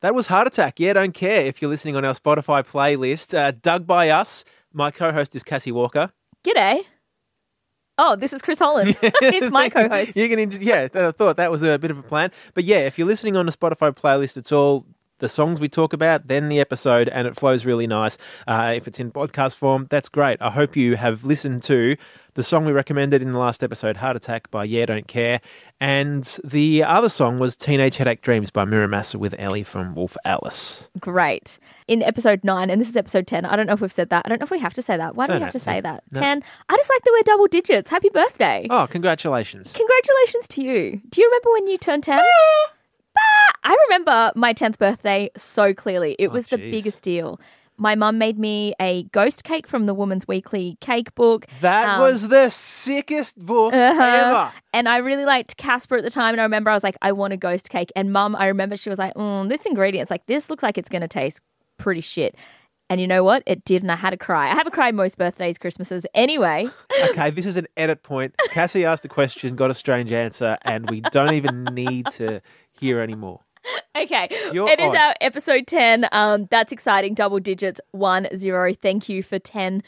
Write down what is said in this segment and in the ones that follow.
That was Heart Attack. Yeah, don't care if you're listening on our Spotify playlist. Uh, Dug by us. My co host is Cassie Walker. G'day. Oh, this is Chris Holland. it's my co-host. You can, yeah, I thought that was a bit of a plan. But yeah, if you're listening on the Spotify playlist, it's all the songs we talk about, then the episode, and it flows really nice. Uh, if it's in podcast form, that's great. I hope you have listened to the song we recommended in the last episode, Heart Attack by Yeah Don't Care. And the other song was Teenage Headache Dreams by Mura Masa with Ellie from Wolf Alice. Great. In episode nine, and this is episode 10, I don't know if we've said that. I don't know if we have to say that. Why do Don't we have to say that? No. 10. I just like that we're double digits. Happy birthday. Oh, congratulations. Congratulations to you. Do you remember when you turned 10? I remember my 10th birthday so clearly. It was the biggest deal. My mum made me a ghost cake from the Woman's Weekly cake book. That Um, was the sickest book Uh-huh. ever. And I really liked Casper at the time. And I remember I was like, I want a ghost cake. And mum, I remember she was like, mm, this ingredient's like, this looks like it's going to taste pretty shit. And you know what? It did. And I had to cry. I have a cry most birthdays, Christmases anyway. Okay, this is an edit point. Cassie asked a question, got a strange answer, and we don't even need to hear anymore. Okay. You're it is on. our episode 10. Um, that's exciting. Double digits, one, zero. Thank you for 10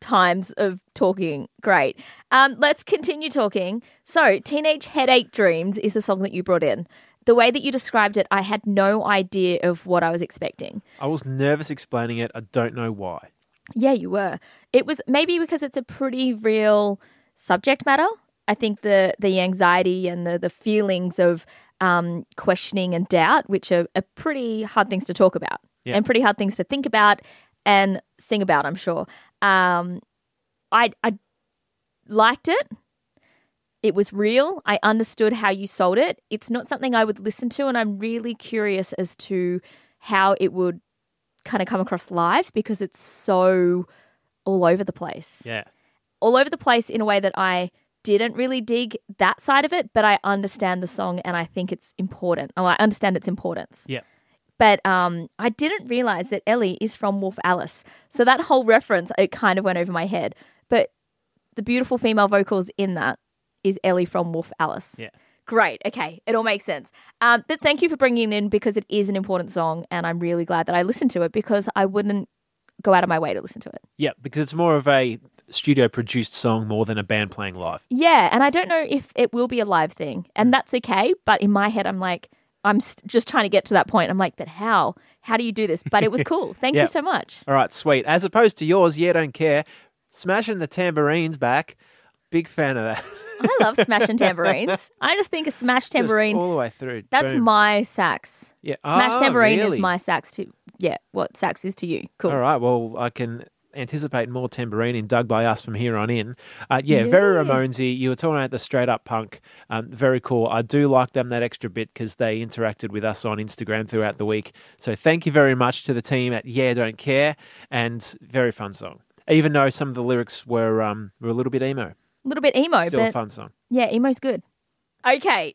times of talking. Great. Um, let's continue talking. So, Teenage Headache Dreams is the song that you brought in. The way that you described it, I had no idea of what I was expecting. I was nervous explaining it. I don't know why. Yeah, you were. It was maybe because it's a pretty real subject matter. I think the the anxiety and the the feelings of um, questioning and doubt, which are, are pretty hard things to talk about Yeah. and pretty hard things to think about and sing about. I'm sure. Um, I I liked it. It was real. I understood how you sold it. It's not something I would listen to, and I'm really curious as to how it would kind of come across live because it's so all over the place. Yeah. All over the place in a way that I didn't really dig that side of it, but I understand the song and I think it's important. Oh, I understand its importance. Yeah. But um, I didn't realize that Ellie is from Wolf Alice. So that whole reference, it kind of went over my head. But the beautiful female vocals in that is Ellie from Wolf Alice. Yeah. Great. Okay. It all makes sense. Um, but thank you for bringing it in because it is an important song. And I'm really glad that I listened to it because I wouldn't go out of my way to listen to it. Yeah, because it's more of a studio produced song more than a band playing live. Yeah. And I don't know if it will be a live thing. And that's okay. But in my head, I'm like, I'm just trying to get to that point. I'm like, but how? How do you do this? But it was cool. Thank Yeah. you so much. All right, sweet. As opposed to yours, yeah, don't care. Smashing the tambourines back. Big fan of that. I love smashing tambourines. I just think a smash Just tambourine, all the way through. that's Boom. my sax. yeah. Smash Ah, tambourine really? is my sax to, yeah, what sax is to you. Cool. All right. Well, I can anticipate more tambourine in Dug by Us from here on in. Uh, yeah, very Yeah. Ramonesy. You were talking about the straight up punk. Um, very cool. I do like them that extra bit because they interacted with us on Instagram throughout the week. So thank you very much to the team at Yeah Don't Care and very fun song. Even though some of the lyrics were um, were a little bit emo, A little bit emo, still a but fun song. yeah, emo's good. Okay.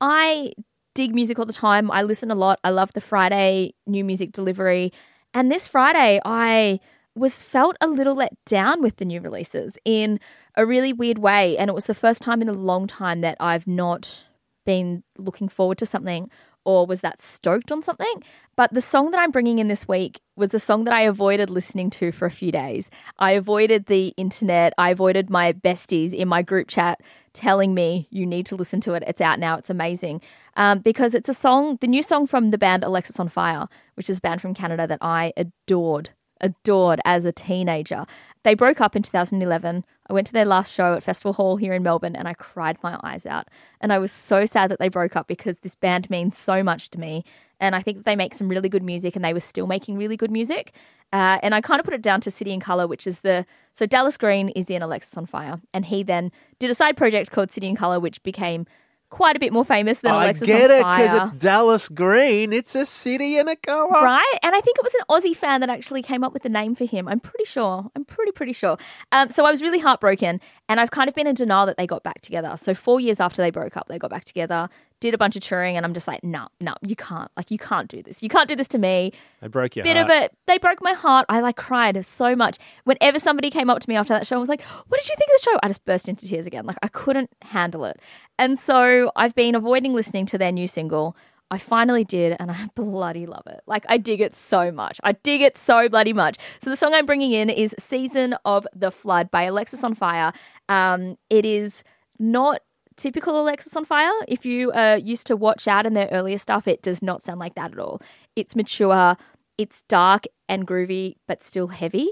I dig music all the time. I listen a lot. I love the Friday new music delivery. And this Friday, I was felt a little let down with the new releases in a really weird way. And it was the first time in a long time that I've not been looking forward to something or was that stoked on something. But the song that I'm bringing in this week was a song that I avoided listening to for a few days. I avoided the internet. I avoided my besties in my group chat telling me you need to listen to it. It's out now. It's amazing. Um, because it's a song, the new song from the band Alexisonfire, which is a band from Canada that I adored, adored as a teenager. They broke up in 2011. I went to their last show at Festival Hall here in Melbourne and I cried my eyes out. And I was so sad that they broke up because this band means so much to me. And I think that they make some really good music and they were still making really good music. Uh, and I kind of put it down to City and Colour, which is the. So Dallas Green is in Alexisonfire. And he then did a side project called City and Colour, which became quite a bit more famous than I Alexis get it because it's Dallas Green. It's a city and a color. Right? And I think it was an Aussie fan that actually came up with the name for him. I'm pretty sure. I'm pretty, pretty sure. Um, so I was really heartbroken and I've kind of been in denial that they got back together. So four years after they broke up, they got back together, did a bunch of touring, and I'm just like, no, no, you can't. Like, you can't do this. You can't do this to me. They broke your heart. Bit heart. of it. They broke my heart. I like cried so much. Whenever somebody came up to me after that show and was like, what did you think of the show? I just burst into tears again. Like, I couldn't handle it. And so I've been avoiding listening to their new single. I finally did, and I bloody love it. Like, I dig it so much. I dig it so bloody much. So, the song I'm bringing in is Season of the Flood by Alexisonfire. Um, it is not typical Alexisonfire. If you are used to Watch Out and their earlier stuff, it does not sound like that at all. It's mature, it's dark and groovy, but still heavy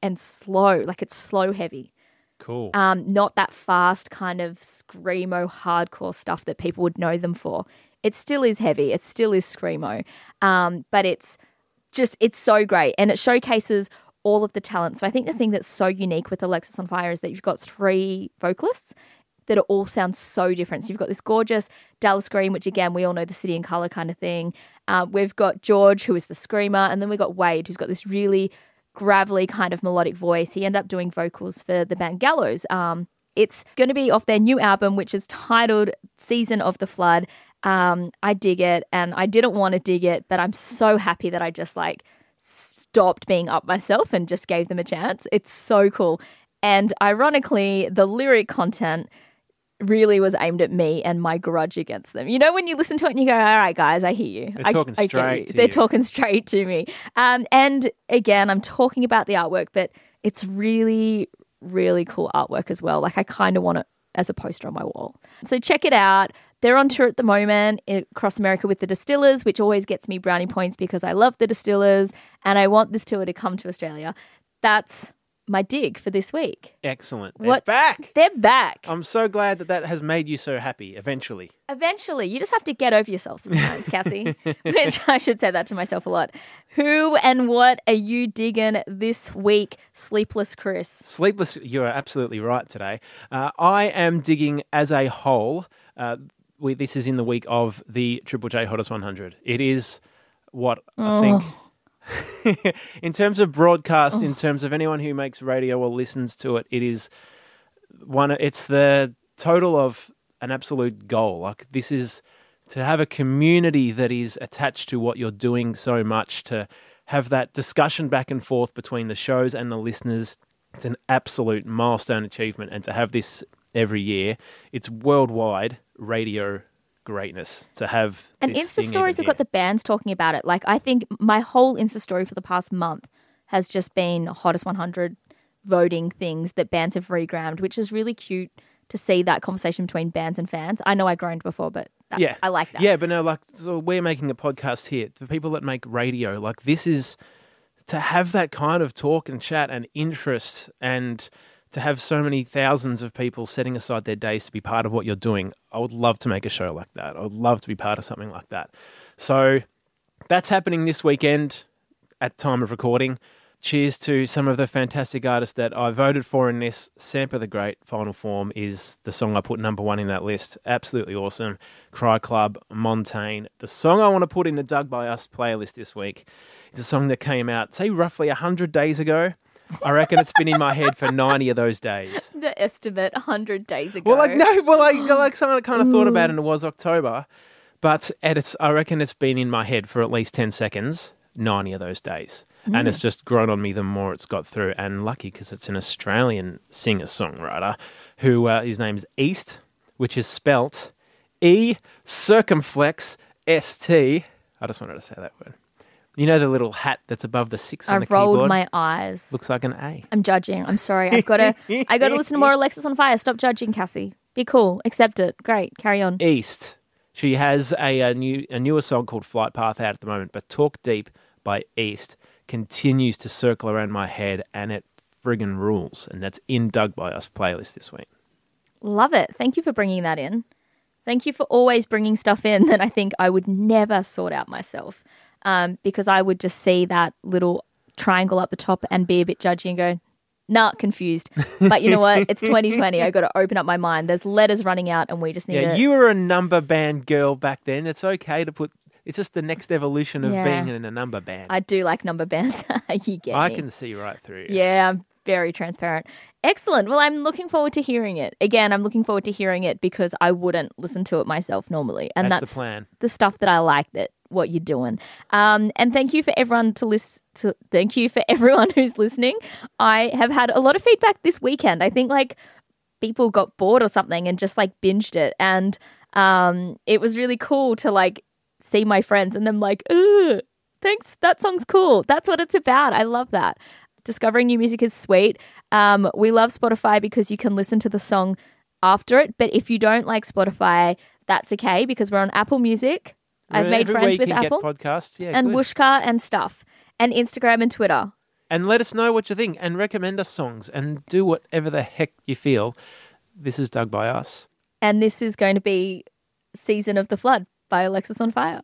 and slow. Like, it's slow heavy. Cool. Um, not that fast kind of screamo hardcore stuff that people would know them for. It still is heavy. It still is screamo, um, but it's just it's so great, and it showcases all of the talent. So I think the thing that's so unique with Alexisonfire is that you've got three vocalists that all sound so different. So you've got this gorgeous Dallas Green, which again we all know the city and color kind of thing. Uh, we've got George, who is the screamer, and then we've got Wade, who's got this really gravelly kind of melodic voice. He ended up doing vocals for the band Gallows. Um, it's going to be off their new album, which is titled Season of the Flood. Um, I dig it, and I didn't want to dig it, but I'm so happy that I just like stopped being up myself and just gave them a chance. It's so cool. And ironically, the lyric content really was aimed at me and my grudge against them. You know, when you listen to it and you go, all right, guys, I hear you. They're I, talking I straight to They're you. talking straight to me. Um, and again, I'm talking about the artwork, but it's really, really cool artwork as well. Like, I kind of want it as a poster on my wall. So check it out. They're on tour at the moment across America with the Distillers, which always gets me brownie points because I love the Distillers and I want this tour to come to Australia. That's my dig for this week. Excellent. They're What- back. They're back. I'm so glad that that has made you so happy eventually. Eventually, you just have to get over yourself sometimes, Cassie. Which I should say that to myself a lot. Who and what are you digging this week, Sleepless Chris? Sleepless, you're absolutely right today. Uh, I am digging as a whole. Uh, we, this is in the week of the Triple J Hottest 100. It is what I think. in terms of broadcast, in oh. terms of anyone who makes radio or listens to it, it is one. It's the total of an absolute goal. Like this is to have a community that is attached to what you're doing so much to have that discussion back and forth between the shows and the listeners. It's an absolute milestone achievement, and to have this every year, it's worldwide radio greatness to have. And Insta stories have got the bands talking about it. Like, I think my whole Insta story for the past month has just been hottest 100 voting things that bands have regrammed, which is really cute to see that conversation between bands and fans. I know I groaned before, but that's, yeah, I like that. Yeah, but no, like so we're making a podcast here for people that make radio. Like this is to have that kind of talk and chat and interest, and to have so many thousands of people setting aside their days to be part of what you're doing. I would love to make a show like that. I would love to be part of something like that. So that's happening this weekend at time of recording. Cheers to some of the fantastic artists that I voted for in this. Sampa the Great Final Form is the song I put number one in that list. Absolutely awesome. Cry Club, Montaigne. The song I want to put in the Dug by Us playlist this week is a song that came out, say, roughly 100 days ago. I reckon it's been in my head for 90 of those days. The estimate 100 days ago. Well, like no, well, like like someone kind of thought about it, and it was October, but and it's I reckon it's been in my head for at least ten seconds, ninety of those days, and it's just grown on me the more it's got through. And lucky because it's an Australian singer songwriter who uh, his name's East, which is spelt E circumflex S T. I just wanted to say that word. You know the little hat that's above the six on the? I rolled keyboard my eyes. looks like an A. I'm judging. I'm sorry. I've got to. I got to listen to more Alexisonfire. Stop judging, Cassie. Be cool. Accept it. Great. Carry on. East. She has a, a new a newer song called Flight Path out at the moment, but Talk Deep by East continues to circle around my head and it friggin' rules. And that's in Dug by Us playlist this week. Love it. Thank you for bringing that in. Thank you for always bringing stuff in that I think I would never sort out myself. Um, because I would just see that little triangle up the top and be a bit judgy and go, nah, confused. But you know what? It's 2020. I got to open up my mind. There's letters running out and we just need Yeah, to. you were a number band girl back then. It's okay to put. It's just the next evolution of Yeah. being in a number band. I do like number bands. you get I me. can see right through. you. Yeah, I'm very transparent. Excellent. Well, I'm looking forward to hearing it. Again, I'm looking forward to hearing it because I wouldn't listen to it myself normally. And That's that's, the plan. the stuff that I like that what you're doing. Um, and thank you for everyone to listen to thank you for everyone who's listening. I have had a lot of feedback this weekend. I think like people got bored or something and just like binged it and um, it was really cool to like see my friends and them like, thanks, that song's cool. That's what it's about. I love that. Discovering new music is sweet. Um, we love Spotify because you can listen to the song after it. But if you don't like Spotify, that's okay because we're on Apple Music. I've made Everywhere friends with Apple podcasts, yeah, and good. Whooshkaa and stuff, and Instagram and Twitter. and let us know what you think and recommend us songs and do whatever the heck you feel. This is Dug by us. And this is going to be Season of the Flood by Alexisonfire.